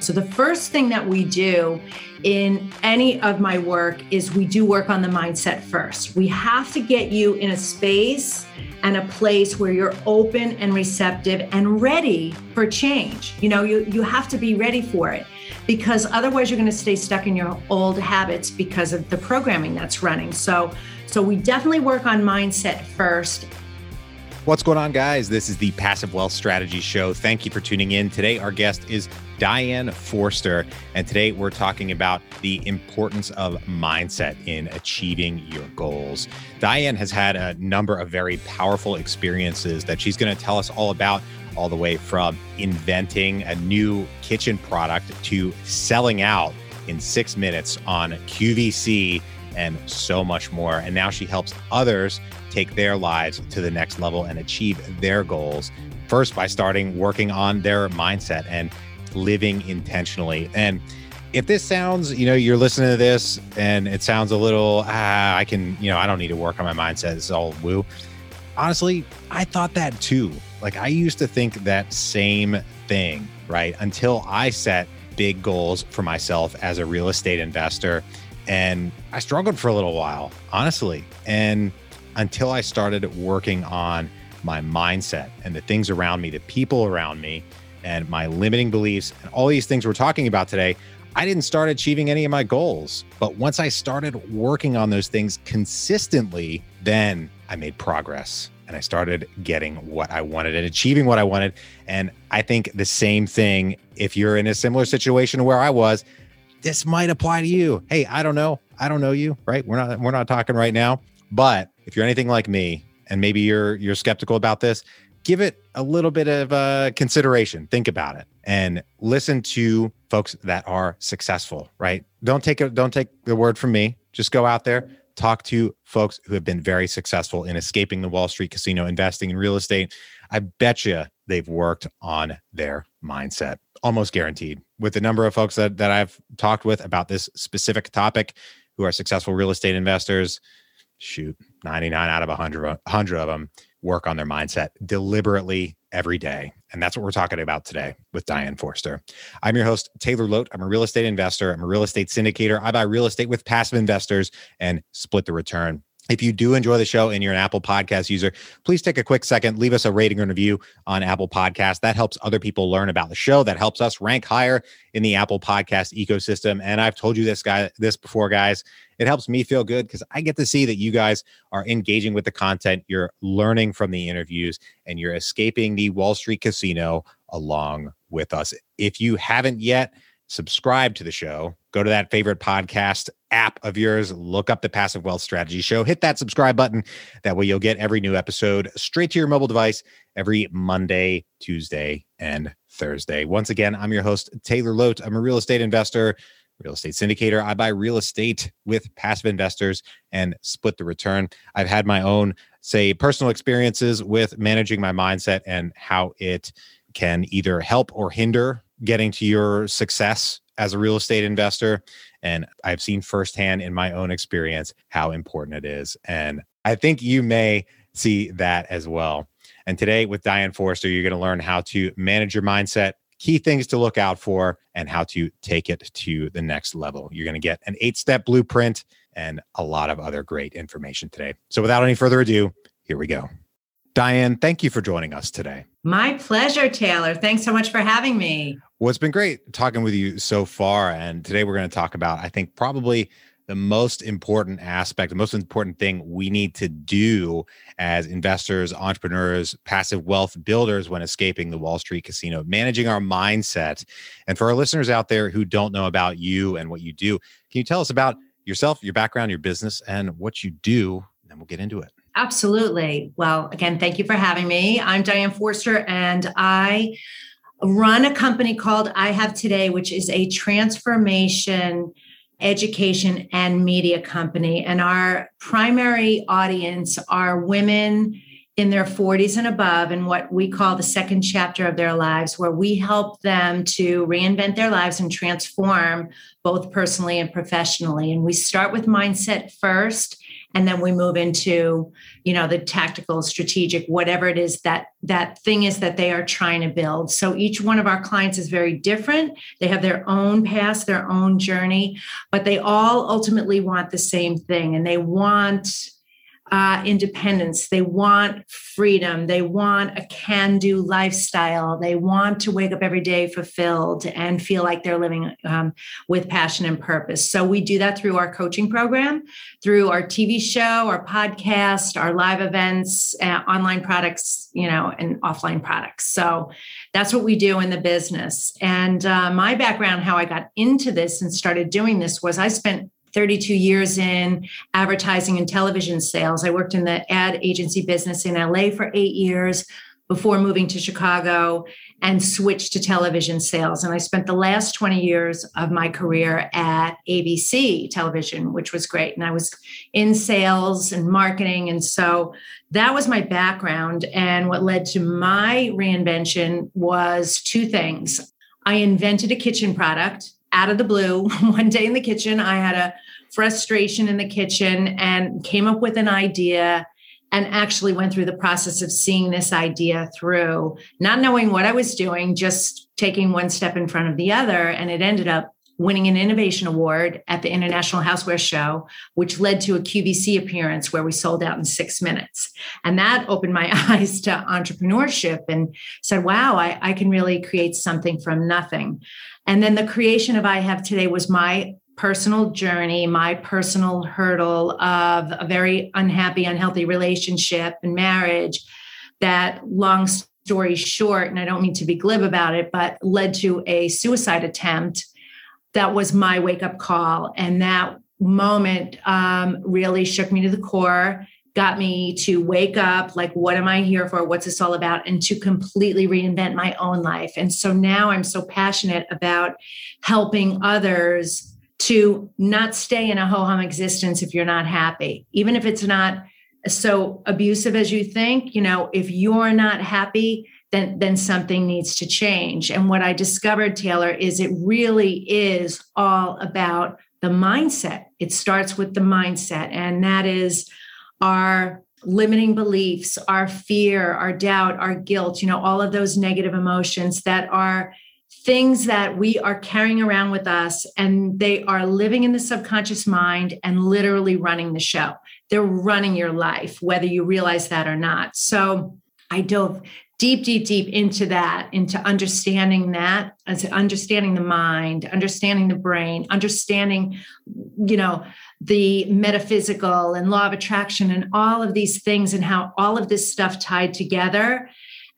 So, the first thing that we do in any of my work is we do work on the mindset first. We have to get you in a space and a place where you're open and receptive and ready for change. You know, you, you have to be ready for it because otherwise you're going to stay stuck in your old habits because of the programming that's running. So, so we definitely work on mindset first What's going on, guys? This is the Passive Wealth Strategy Show. Thank you for tuning in. Today, our guest is Diane Forster, and today we're talking about the importance of mindset in achieving your goals. Diane has had a number of very powerful experiences that she's going to tell us all about, all the way from inventing a new kitchen product to selling out in six minutes on QVC and so much more. And now she helps others take their lives to the next level and achieve their goals. First, by starting working on their mindset and living intentionally. And if this sounds, you know, you're listening to this and it sounds a little, ah, I can, you know, I don't need to work on my mindset. It's all woo. Honestly, I thought that too. Like I used to think that same thing, right? Until I set big goals for myself as a real estate investor. And I struggled for a little while, honestly. And until I started working on my mindset and the things around me, the people around me, and my limiting beliefs, and all these things we're talking about today, I didn't start achieving any of my goals. But once I started working on those things consistently, then I made progress and I started getting what I wanted and achieving what I wanted. And I think the same thing, if you're in a similar situation to where I was, this might apply to you. Hey, I don't know. I don't know you, right? We're not we're not talking right now, but if you're anything like me and maybe you're you're skeptical about this, give it a little bit of uh, consideration. Think about it and listen to folks that are successful. Right? Don't take it. Don't take the word from me. Just go out there, talk to folks who have been very successful in escaping the Wall Street casino, investing in real estate. I bet you they've worked on their mindset, almost guaranteed. With the number of folks that that I've talked with about this specific topic, who are successful real estate investors, shoot 99 out of 100, 100 of them work on their mindset deliberately every day. And that's what we're talking about today with Diane Forster. I'm your host, Taylor Loht. I'm a real estate investor. I'm a real estate syndicator. I buy real estate with passive investors and split the return. If you do enjoy the show and you're an Apple Podcast user, please take a quick second, leave us a rating and review on Apple Podcast. That helps other people learn about the show. That helps us rank higher in the Apple Podcast ecosystem. And I've told you this guy this before, guys. It helps me feel good because I get to see that you guys are engaging with the content, you're learning from the interviews, and you're escaping the Wall Street casino along with us. If you haven't yet, subscribe to the show, go to that favorite podcast app of yours, look up the Passive Wealth Strategy Show, hit that subscribe button. That way you'll get every new episode straight to your mobile device every Monday, Tuesday, and Thursday. Once again, I'm your host, Taylor Loht. I'm a real estate investor, real estate syndicator. I buy real estate with passive investors and split the return. I've had my own, say, personal experiences with managing my mindset and how it can either help or hinder getting to your success as a real estate investor. And I've seen firsthand in my own experience how important it is. And I think you may see that as well. And today with Diane Forster, you're going to learn how to manage your mindset, key things to look out for, and how to take it to the next level. You're going to get an eight step blueprint and a lot of other great information today. So without any further ado, here we go. Diane, thank you for joining us today. My pleasure, Taylor. Thanks so much for having me. Well, it's been great talking with you so far. And today we're going to talk about, I think, probably the most important aspect, the most important thing we need to do as investors, entrepreneurs, passive wealth builders when escaping the Wall Street casino, managing our mindset. And for our listeners out there who don't know about you and what you do, can you tell us about yourself, your background, your business, and what you do? And then we'll get into it. Absolutely. Well, again, thank you for having me. I'm Diane Forster, and I run a company called I Have Today, which is a transformation education and media company. And our primary audience are women in their 40s and above in what we call the second chapter of their lives, where we help them to reinvent their lives and transform both personally and professionally. And we start with mindset first and then we move into you know the tactical strategic whatever it is that that thing is that they are trying to build. So each one of our clients is very different. They have their own past their own journey but they all ultimately want the same thing. And they want uh, independence. They want freedom. They want a can do lifestyle. They want to wake up every day fulfilled and feel like they're living um, with passion and purpose. So we do that through our coaching program, through our TV show, our podcast, our live events, uh, online products, you know, and offline products. So that's what we do in the business. And uh, my background, how I got into this and started doing this was I spent 32 years in advertising and television sales. I worked in the ad agency business in LA for eight years before moving to Chicago and switched to television sales. And I spent the last 20 years of my career at ABC television, which was great. And I was in sales and marketing. And so that was my background. And what led to my reinvention was two things. I invented a kitchen product out of the blue one day in the kitchen. I had a frustration in the kitchen and came up with an idea and actually went through the process of seeing this idea through, not knowing what I was doing, just taking one step in front of the other. And it ended up winning an innovation award at the International Houseware Show, which led to a QVC appearance where we sold out in six minutes. And that opened my eyes to entrepreneurship and said, wow, I, I can really create something from nothing. And then the creation of I Have Today was my personal journey, my personal hurdle of a very unhappy, unhealthy relationship and marriage that long story short, and I don't mean to be glib about it, but led to a suicide attempt. That was my wake up call. And that moment um, really shook me to the core got me to wake up like what am i here for? What's this all about? And to completely reinvent my own life. And so now i'm so passionate about helping others to not stay in a ho-hum existence if you're not happy. Even if it's not so abusive as you think you know if you're not happy then then something needs to change and what i discovered taylor is it really is all about the mindset it starts with the mindset and that is our limiting beliefs, our fear, our doubt, our guilt, you know, all of those negative emotions that are things that we are carrying around with us and they are living in the subconscious mind and literally running the show. They're running your life, whether you realize that or not. So I dove deep, deep, deep into that, into understanding that, as understanding the mind, understanding the brain, understanding, you know, the metaphysical and law of attraction and all of these things and how all of this stuff tied together.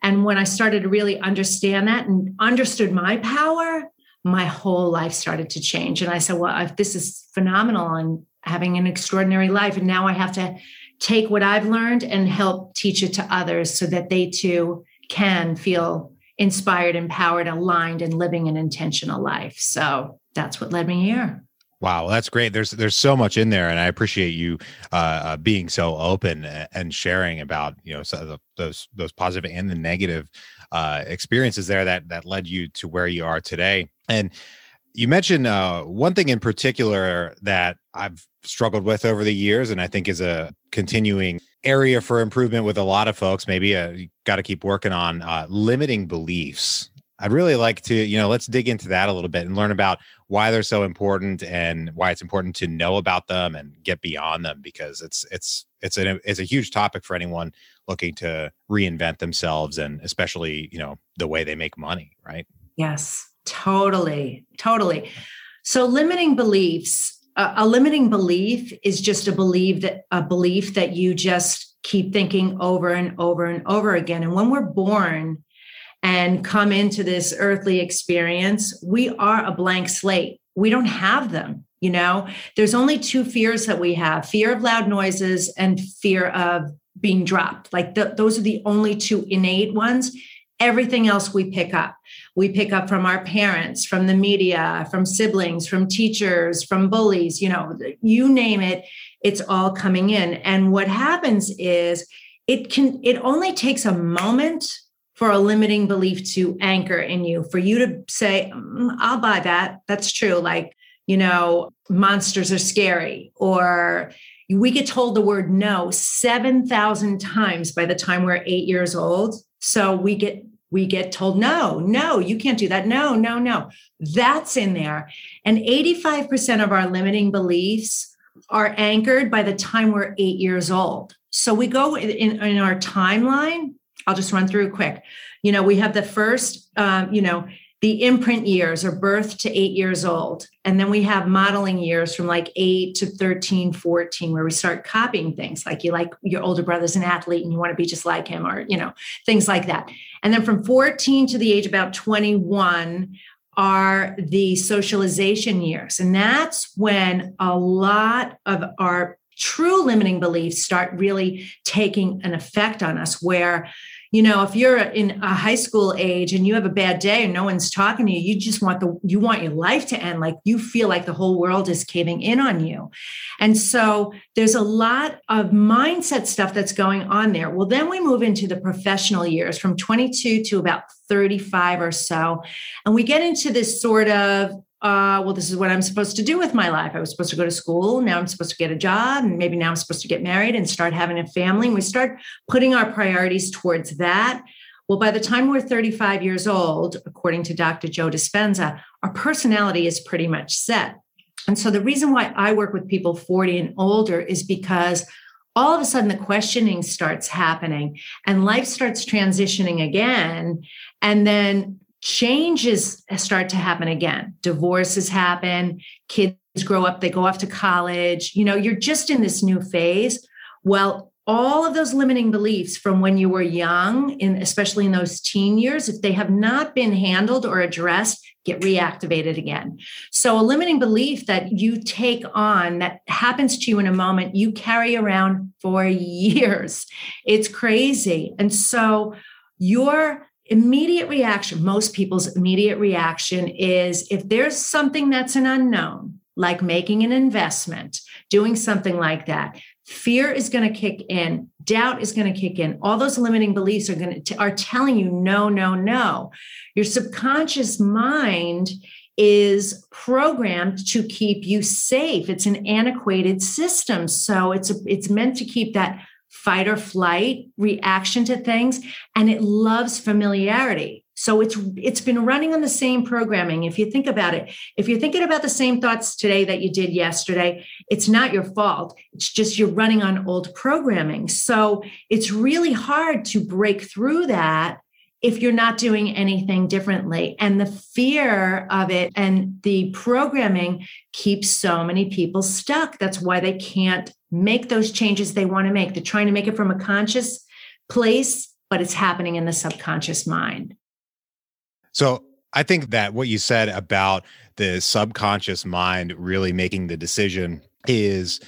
And when I started to really understand that and understood my power, my whole life started to change. And I said, well, if this is phenomenal and having an extraordinary life. And now I have to take what I've learned and help teach it to others so that they too can feel inspired, empowered, aligned, and living an intentional life. So that's what led me here. Wow, that's great. There's there's so much in there, and I appreciate you uh, uh, being so open and sharing about you know the, those those positive and the negative uh, experiences there that that led you to where you are today. And you mentioned uh, one thing in particular that I've struggled with over the years, and I think is a continuing area for improvement with a lot of folks. Maybe uh, you got to keep working on uh, limiting beliefs. I'd really like to, you know, let's dig into that a little bit and learn about why they're so important and why it's important to know about them and get beyond them because it's it's it's a it's a huge topic for anyone looking to reinvent themselves and especially you know the way they make money right yes totally totally so limiting beliefs uh, a limiting belief is just a belief that a belief that you just keep thinking over and over and over again and when we're born and come into this earthly experience, we are a blank slate. We don't have them. You know, there's only two fears that we have fear of loud noises and fear of being dropped. Like the, those are the only two innate ones. Everything else we pick up. We pick up from our parents, from the media, from siblings, from teachers, from bullies, you know, you name it, it's all coming in. And what happens is it can, it only takes a moment for a limiting belief to anchor in you, for you to say, mm, I'll buy that. That's true. Like, you know, monsters are scary, or we get told the word no 7,000 times by the time we're eight years old. So we get we get told no no you can't do that. No no no. That's in there. And 85% of our limiting beliefs are anchored by the time we're eight years old. So we go in, in our timeline. I'll just run through quick. You know we have the first um, you know the imprint years are birth to eight years old. And then we have modeling years from like eight to 13, 14, where we start copying things like you like your older brother's an athlete and you want to be just like him, or, you know, things like that. And then from 14 to the age about 21 are the socialization years. And that's when a lot of our true limiting beliefs start really taking an effect on us, where you know if you're in a high school age and you have a bad day and no one's talking to you you just want the you want your life to end. Like you feel like the whole world is caving in on you. And so there's a lot of mindset stuff that's going on there. Well then we move into the professional years from 22 to about 35 or so. And we get into this sort of uh, well, this is what I'm supposed to do with my life. I was supposed to go to school. Now I'm supposed to get a job. And maybe now I'm supposed to get married and start having a family. And we start putting our priorities towards that. Well, by the time we're 35 years old, according to Dr. Joe Dispenza, our personality is pretty much set. And so the reason why I work with people 40 and older is because all of a sudden the questioning starts happening and life starts transitioning again. And then changes start to happen again. Divorces happen, kids grow up, they go off to college. You know, you're just in this new phase. Well, all of those limiting beliefs from when you were young, in, especially in those teen years, if they have not been handled or addressed, get reactivated again. So, a limiting belief that you take on that happens to you in a moment, you carry around for years. It's crazy. And so, your immediate reaction, most people's immediate reaction is if there's something that's an unknown, like making an investment, doing something like that, fear is going to kick in, doubt is going to kick in. All those limiting beliefs are going to are telling you no, no, no. Your subconscious mind is programmed to keep you safe. It's an antiquated system, so it's a, it's meant to keep that fight or flight reaction to things and it loves familiarity so it's it's been running on the same programming if you think about it if you're thinking about the same thoughts today that you did yesterday it's not your fault it's just you're running on old programming so it's really hard to break through that if you're not doing anything differently. And the fear of it and the programming keeps so many people stuck. That's why they can't make those changes they want to make. They're trying to make it from a conscious place, but it's happening in the subconscious mind. So I think that what you said about the subconscious mind really making the decision is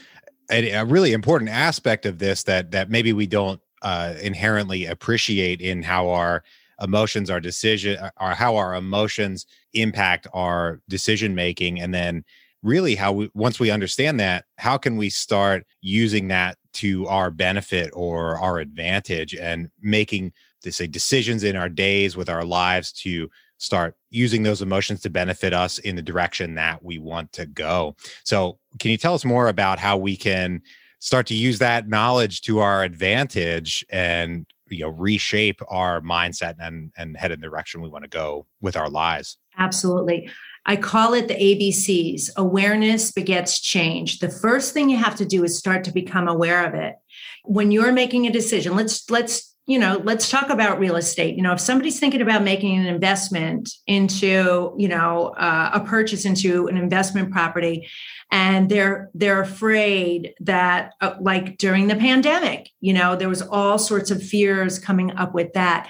a, a really important aspect of this that that maybe we don't uh, inherently appreciate in how our emotions our decision or uh, how our emotions impact our decision making and then really how we once we understand that how can we start using that to our benefit or our advantage and making to say decisions in our days with our lives to start using those emotions to benefit us in the direction that we want to go? So can you tell us more about how we can start to use that knowledge to our advantage and you know reshape our mindset and and head in the direction we want to go with our lives? Absolutely i call it the abcs awareness begets change. The first thing you have to do is start to become aware of it. When you're making a decision let's let's you know let's talk about real estate. You know if somebody's thinking about making an investment into you know uh, a purchase into an investment property and they're they're afraid that uh, like during the pandemic you know there was all sorts of fears coming up with that.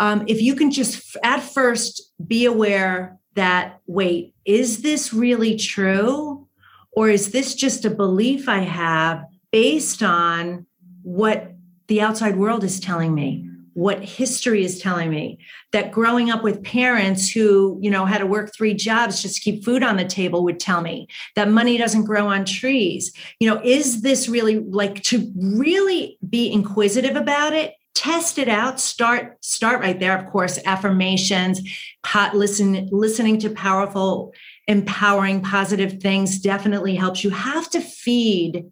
Um, if you can just at first be aware that wait is this really true? Or is this just a belief i have based on what the outside world is telling me what history is telling me? That growing up with parents who you know had to work three jobs just to keep food on the table would tell me that money doesn't grow on trees. You know is this really like to really be inquisitive about it test it out. Start start right there of course. Affirmations pot, listen listening to powerful empowering positive things definitely helps. You have to feed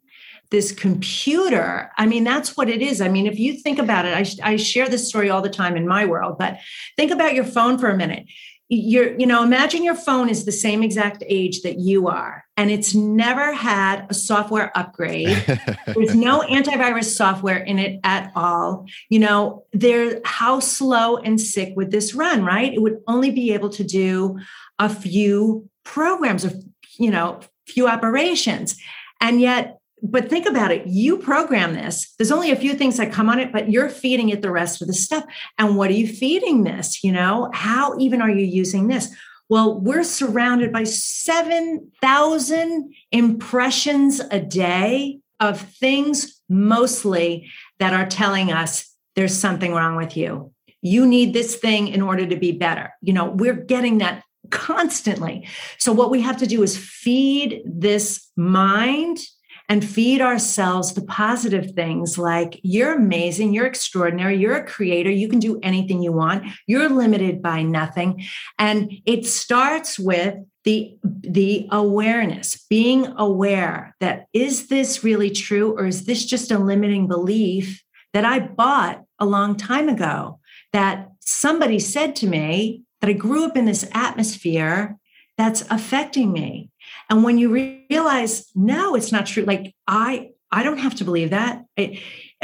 this computer. I mean that's what it is. I mean if you think about it I, I share this story all the time in my world but think about your phone for a minute. You're you know imagine your phone is the same exact age that you are and it's never had a software upgrade. There's no antivirus software in it at all. You know there how slow and sick would this run right? It would only be able to do a few programs or you know few operations. And yet but think about it you program this there's only a few things that come on it but you're feeding it the rest of the stuff. And what are you feeding this you know? How even are you using this well we're surrounded by 7000 impressions a day of things mostly that are telling us there's something wrong with you. You need this thing in order to be better. You know we're getting that constantly. So what we have to do is feed this mind and feed ourselves the positive things like you're amazing, you're extraordinary, you're a creator, you can do anything you want, you're limited by nothing. And it starts with the the awareness being aware that is this really true or is this just a limiting belief that i bought a long time ago that somebody said to me that i grew up in this atmosphere that's affecting me and when you realize, no, it's not true. Like I, I don't have to believe that. It,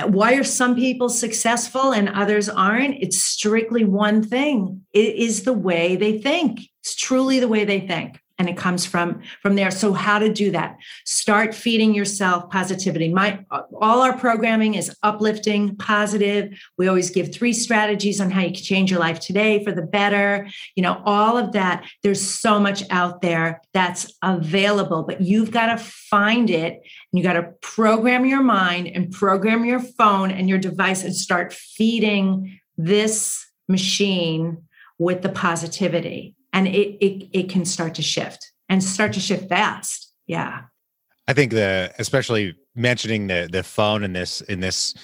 why are some people successful and others aren't? It's strictly one thing. It is the way they think. It's truly the way they think and it comes from from there. So how to do that? Start feeding yourself positivity. My all our programming is uplifting positive. We always give three strategies on how you can change your life today for the better. You know all of that there's so much out there that's available but you've got to find it and you got to program your mind and program your phone and your device and start feeding this machine with the positivity and it, it it can start to shift and start to shift fast. Yeah. I think the especially mentioning the the phone in this in this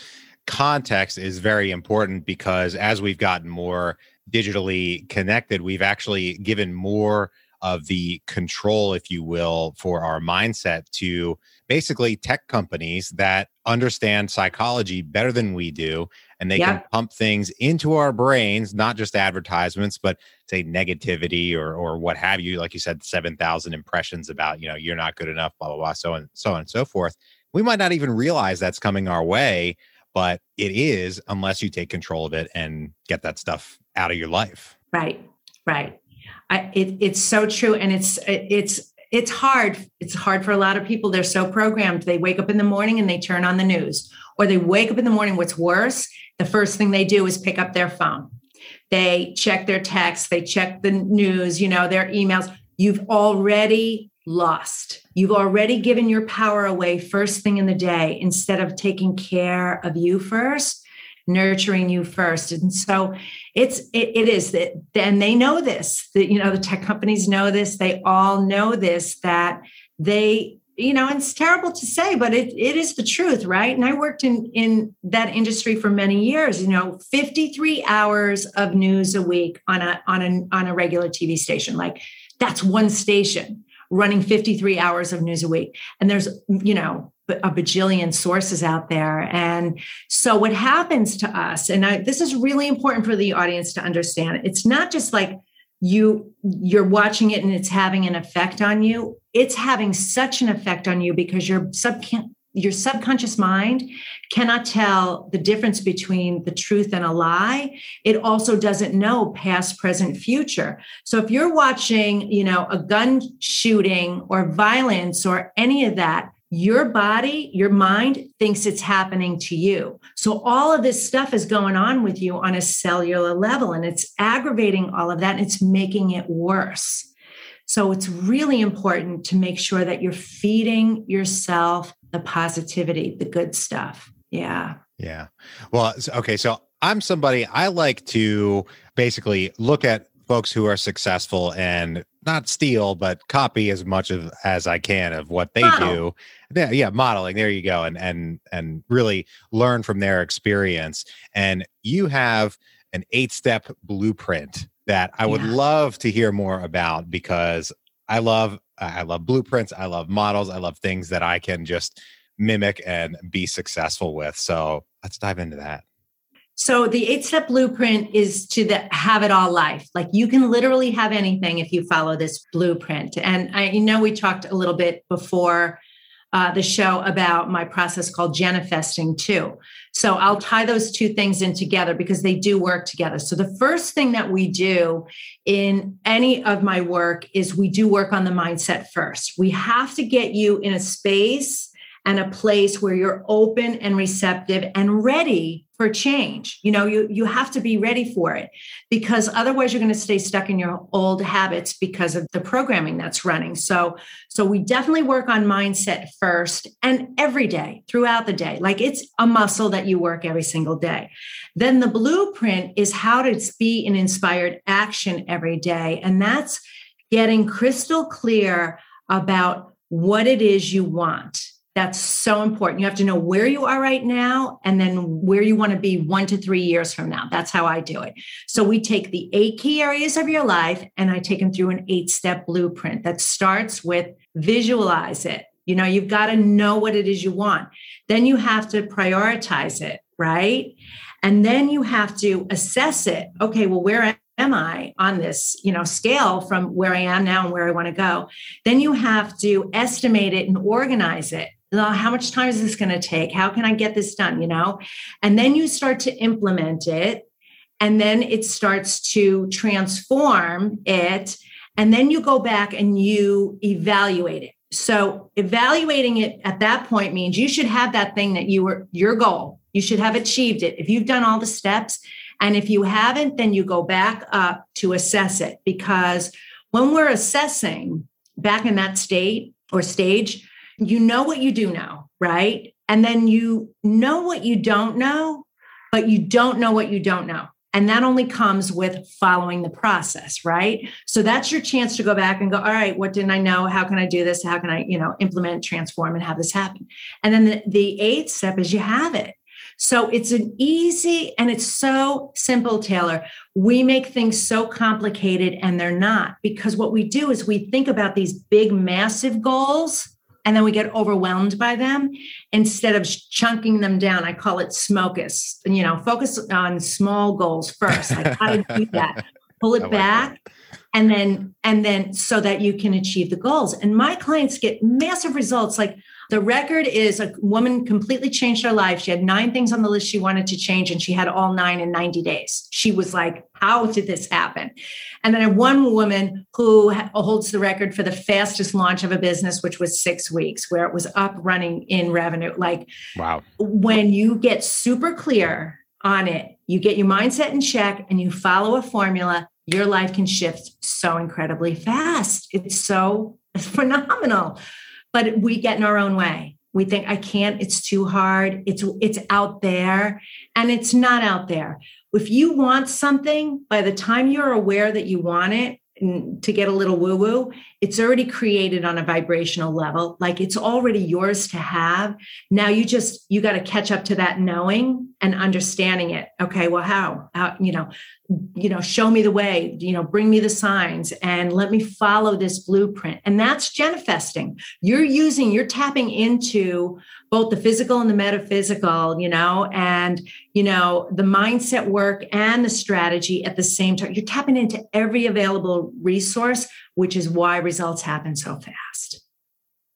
context is very important because as we've gotten more digitally connected, we've actually given more of the control, if you will, for our mindset to basically tech companies that understand psychology better than we do and they yeah. can pump things into our brains not just advertisements but say negativity or or what have you like you said 7000 impressions about you know you're not good enough blah blah blah so and so on and so forth. We might not even realize that's coming our way but it is unless you take control of it and get that stuff out of your life. Right right. I, it, it's so true and it's it's it's hard. It's hard for a lot of people. They're so programmed. They wake up in the morning and they turn on the news. Or they wake up in the morning what's worse the first thing they do is pick up their phone. They check their texts. They check the news you know their emails. You've already lost. You've already given your power away first thing in the day instead of taking care of you first nurturing you first. And so it's it, it is that and they know this that you know the tech companies know this. They all know this that they you know it's terrible to say but it, it is the truth right? And i worked in in that industry for many years you know 53 hours of news a week on a on a on a regular tv station. Like that's one station running 53 hours of news a week and there's you know a bajillion sources out there. And so what happens to us, and I, this is really important for the audience to understand, it's not just like you you're watching it and it's having an effect on you. It's having such an effect on you because your sub your subconscious mind cannot tell the difference between the truth and a lie it also doesn't know past present future so if you're watching you know a gun shooting or violence or any of that your body, your mind thinks it's happening to you. So all of this stuff is going on with you on a cellular level and it's aggravating all of that and it's making it worse. So it's really important to make sure that you're feeding yourself the positivity, the good stuff. Yeah. Yeah. Well, okay. So I'm somebody I like to basically look at folks who are successful and not steal but copy as much of as I can of what they do. Yeah, yeah, modeling. There you go, and and and really learn from their experience. And you have an eight step blueprint that I would yeah. love to hear more about because I love I love blueprints. I love models. I love things that I can just mimic and be successful with. So let's dive into that. So the eight step blueprint is to the have it all life. Like you can literally have anything if you follow this blueprint. And I know we talked a little bit before uh, the show about my process called Genifesting too. So I'll tie those two things in together because they do work together. So the first thing that we do in any of my work is we do work on the mindset first. We have to get you in a space and a place where you're open and receptive and ready for change. You know you you have to be ready for it because otherwise you're going to stay stuck in your old habits because of the programming that's running. So so we definitely work on mindset first and every day throughout the day. Like it's a muscle that you work every single day. Then the blueprint is how to be an inspired action every day and that's getting crystal clear about what it is you want that's so important. You have to know where you are right now and then where you want to be one to three years from now. That's how I do it. So we take the eight key areas of your life and I take them through an eight step blueprint that starts with visualize it. You know, you've got to know what it is you want. Then you have to prioritize it, right? And then you have to assess it. Okay, well, where am I on this, you know, scale from where I am now and where I want to go? Then you have to estimate it and organize it how much time is this going to take? How can i get this done you know? And then you start to implement it and then it starts to transform it and then you go back and you evaluate it. So evaluating it at that point means you should have that thing that you were your goal. You should have achieved it. If you've done all the steps and if you haven't then you go back up to assess it. Because when we're assessing back in that state or stage you know what you do know, right? And then you know what you don't know, but you don't know what you don't know. And that only comes with following the process, right? So that's your chance to go back and go, all right, what didn't I know? How can I do this? How can I, you know, implement, transform, and have this happen? And then the, the eighth step is you have it. So it's an easy and it's so simple, Taylor. We make things so complicated and they're not because what we do is we think about these big, massive goals and then we get overwhelmed by them instead of chunking them down. I call it smocus. You know, focus on small goals first. Like how to do that. Pull it like back. That. And then, and then so that you can achieve the goals. And my clients get massive results. Like the record is a woman completely changed her life. She had nine things on the list she wanted to change, and she had all nine in 90 days. She was like, How did this happen? And then I one woman who holds the record for the fastest launch of a business, which was six weeks, where it was up running in revenue. Like, wow. When you get super clear on it, you get your mindset in check and you follow a formula, your life can shift so incredibly fast. It's so phenomenal but we get in our own way. We think i can't it's too hard it's it's out there and it's not out there. If you want something by the time you're aware that you want it to get a little woo woo, it's already created on a vibrational level. Like it's already yours to have. Now you just, you got to catch up to that knowing and understanding it. Okay. Well, how, how, you know, you know, show me the way, you know, bring me the signs and let me follow this blueprint. And that's genifesting. You're using, you're tapping into both the physical and the metaphysical, you know, and, you know, the mindset work and the strategy at the same time. You're tapping into every available resource, which is why results happen so fast.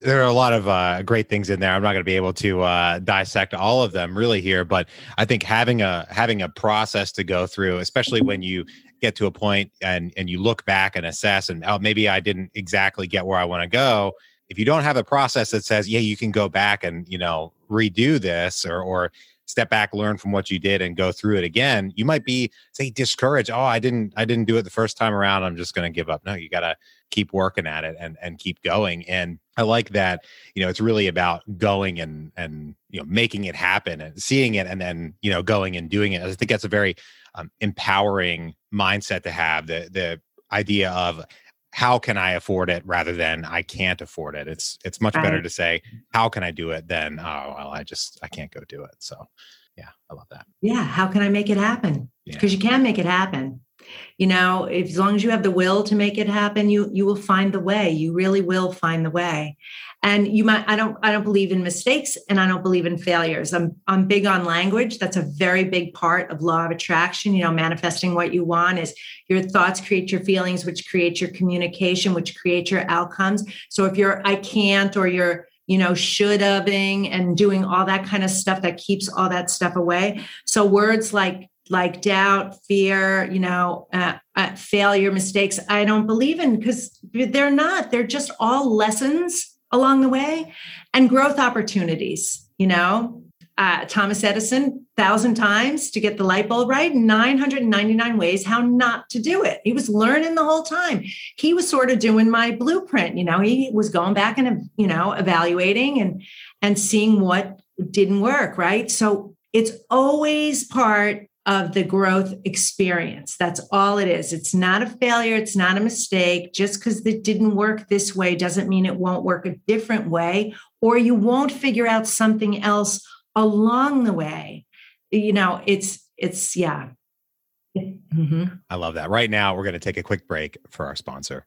There are a lot of uh, great things in there. I'm not going to be able to uh, dissect all of them really here, but I think having a having a process to go through, especially when you get to a point and and you look back and assess, and oh, maybe I didn't exactly get where I want to go if you don't have a process that says, yeah, you can go back and, you know, redo this or, or step back, learn from what you did and go through it again, you might be say discouraged. Oh, I didn't, I didn't do it the first time around. I'm just going to give up. No, you got to keep working at it and, and keep going. And I like that, you know, it's really about going and, and, you know, making it happen and seeing it and then, you know, going and doing it. I think that's a very um, empowering mindset to have the, the idea of how can I afford it rather than I can't afford it. It's it's much better to say how can I do it than oh well I just I can't go do it. So yeah, I love that. Yeah, how can I make it happen? Because yeah. you can make it happen. You know if, as long as you have the will to make it happen you you will find the way. You really will find the way. And you might i don't i don't believe in mistakes and i don't believe in failures. I'm i'm big on language. That's a very big part of law of attraction. You know manifesting what you want is your thoughts create your feelings which create your communication which create your outcomes. So if you're i can't or you're you know should having and doing all that kind of stuff that keeps all that stuff away. So words like like doubt, fear, you know, uh, uh, failure, mistakes, I don't believe in because they're not. They're just all lessons along the way and growth opportunities. You know, uh, Thomas Edison, thousand times to get the light bulb right, 999 ways how not to do it. He was learning the whole time. He was sort of doing my blueprint. You know, he was going back and you know evaluating and and seeing what didn't work. Right. So it's always part of the growth experience. That's all it is. It's not a failure. It's not a mistake. Just because it didn't work this way doesn't mean it won't work a different way, or you won't figure out something else along the way. You know, it's, it's, yeah. Mm-hmm. I love that. Right now, we're going to take a quick break for our sponsor.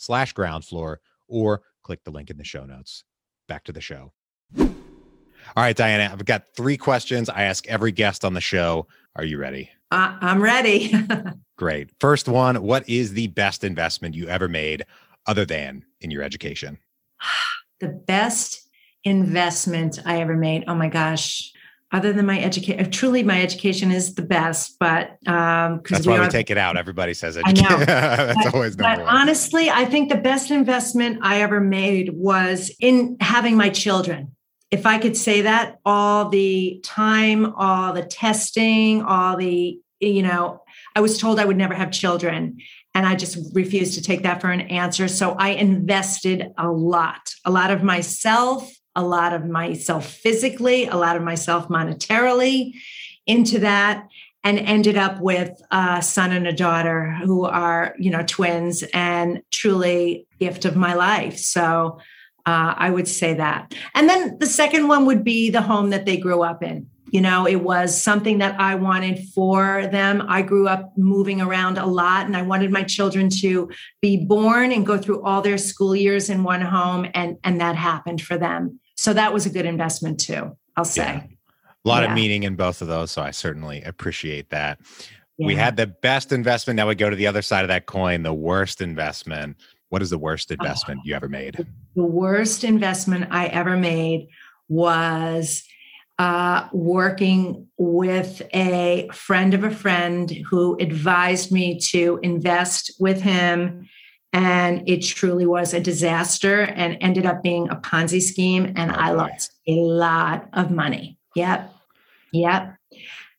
slash ground floor or click the link in the show notes. Back to the show. All right, Diana, I've got three questions I ask every guest on the show. Are you ready? Uh, I'm ready. Great. First one What is the best investment you ever made other than in your education? the best investment I ever made. Oh my gosh other than my education, truly my education is the best, but um, that's why we, are, we take it out. Everybody says education. I know. that's but, always number but one. honestly, I think the best investment I ever made was in having my children. If I could say that, all the time, all the testing, all the, you know, I was told I would never have children. And I just refused to take that for an answer. So I invested a lot, a lot of myself, a lot of myself physically, a lot of myself monetarily into that and ended up with a son and a daughter who are, you know, twins and truly gift of my life. So uh, I would say that. And then the second one would be the home that they grew up in. You know, it was something that I wanted for them. I grew up moving around a lot and I wanted my children to be born and go through all their school years in one home. And, and that happened for them. So that was a good investment too, I'll say. Yeah. A lot yeah. of meaning in both of those. So I certainly appreciate that. Yeah. We had the best investment. Now we go to the other side of that coin, the worst investment. What is the worst investment oh, you ever made? The worst investment I ever made was uh, working with a friend of a friend who advised me to invest with him. And it truly was a disaster and ended up being a Ponzi scheme. And oh, I lost a lot of money. Yep. Yep.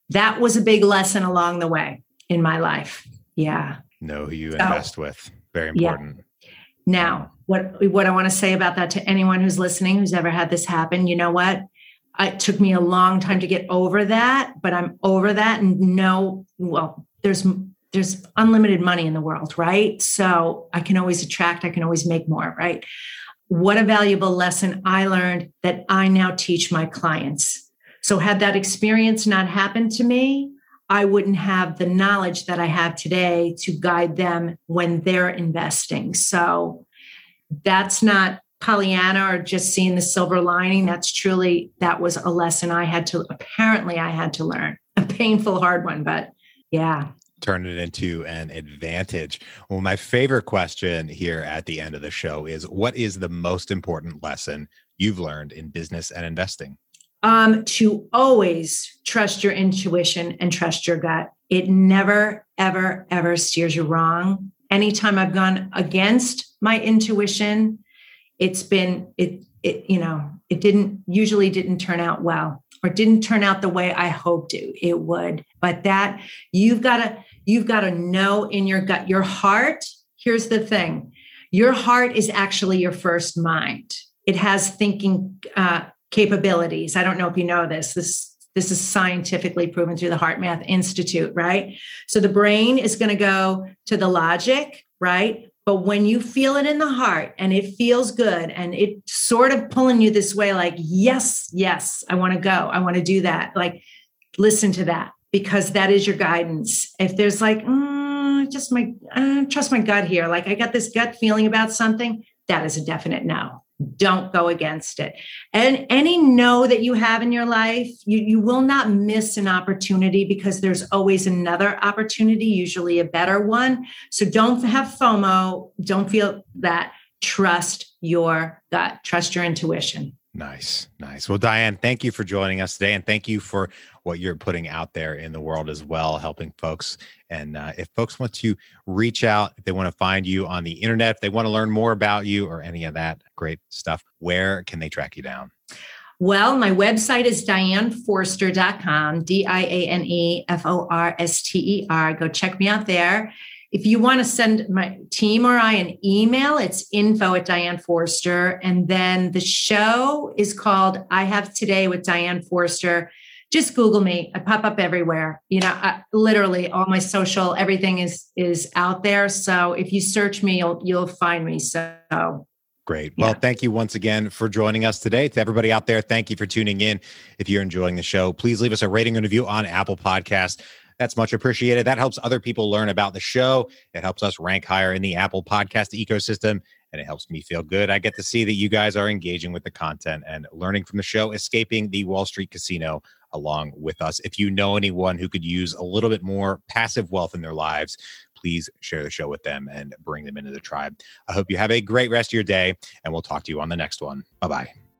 That was a big lesson along the way in my life. Yeah. Know who you so, invest with. Very important. Yeah. Now, um, what what I want to say about that to anyone who's listening who's ever had this happen, you know what? it took me a long time to get over that, but I'm over that and no well, there's there's unlimited money in the world, right? So I can always attract, I can always make more, right? What a valuable lesson I learned that I now teach my clients. So, had that experience not happened to me, I wouldn't have the knowledge that I have today to guide them when they're investing. So, that's not Pollyanna or just seeing the silver lining. That's truly, that was a lesson I had to, apparently, I had to learn. A painful, hard one, but yeah turn it into an advantage. Well, my favorite question here at the end of the show is what is the most important lesson you've learned in business and investing? Um, to always trust your intuition and trust your gut. It never, ever, ever steers you wrong. Anytime I've gone against my intuition, it's been it it you know it didn't usually didn't turn out well or didn't turn out the way I hoped it, it would. But that you've got to You've got to know in your gut, your heart. Here's the thing your heart is actually your first mind. It has thinking uh, capabilities. I don't know if you know this. This this is scientifically proven through the HeartMath Institute, right? So the brain is going to go to the logic, right? But when you feel it in the heart and it feels good and it sort of pulling you this way, like, yes, yes, I want to go. I want to do that. Like, listen to that because that is your guidance. If there's like, mm, just my, trust my gut here, like I got this gut feeling about something, that is a definite no. Don't go against it. And any no that you have in your life, you, you will not miss an opportunity because there's always another opportunity, usually a better one. So don't have FOMO. Don't feel that. Trust your gut, trust your intuition. Nice, nice. Well, Diane, thank you for joining us today, and thank you for what you're putting out there in the world as well, helping folks. And uh, if folks want to reach out, if they want to find you on the internet, if they want to learn more about you or any of that great stuff, where can they track you down? Well, my website is dianeforster.com, D I A N E F O R S T E R. Go check me out there. If you want to send my team or I an email, it's info at Diane Forster. And then the show is called I Have Today with Diane Forster. Just Google me. I pop up everywhere. You know, I, literally all my social, everything is is out there. So if you search me, you'll you'll find me. So Great. Well, yeah. thank you once again for joining us today. To everybody out there, thank you for tuning in. If you're enjoying the show, please leave us a rating and review on Apple Podcast. That's much appreciated. That helps other people learn about the show. It helps us rank higher in the Apple podcast ecosystem and it helps me feel good. I get to see that you guys are engaging with the content and learning from the show, escaping the Wall Street casino along with us. If you know anyone who could use a little bit more passive wealth in their lives, please share the show with them and bring them into the tribe. I hope you have a great rest of your day, and we'll talk to you on the next one. Bye bye.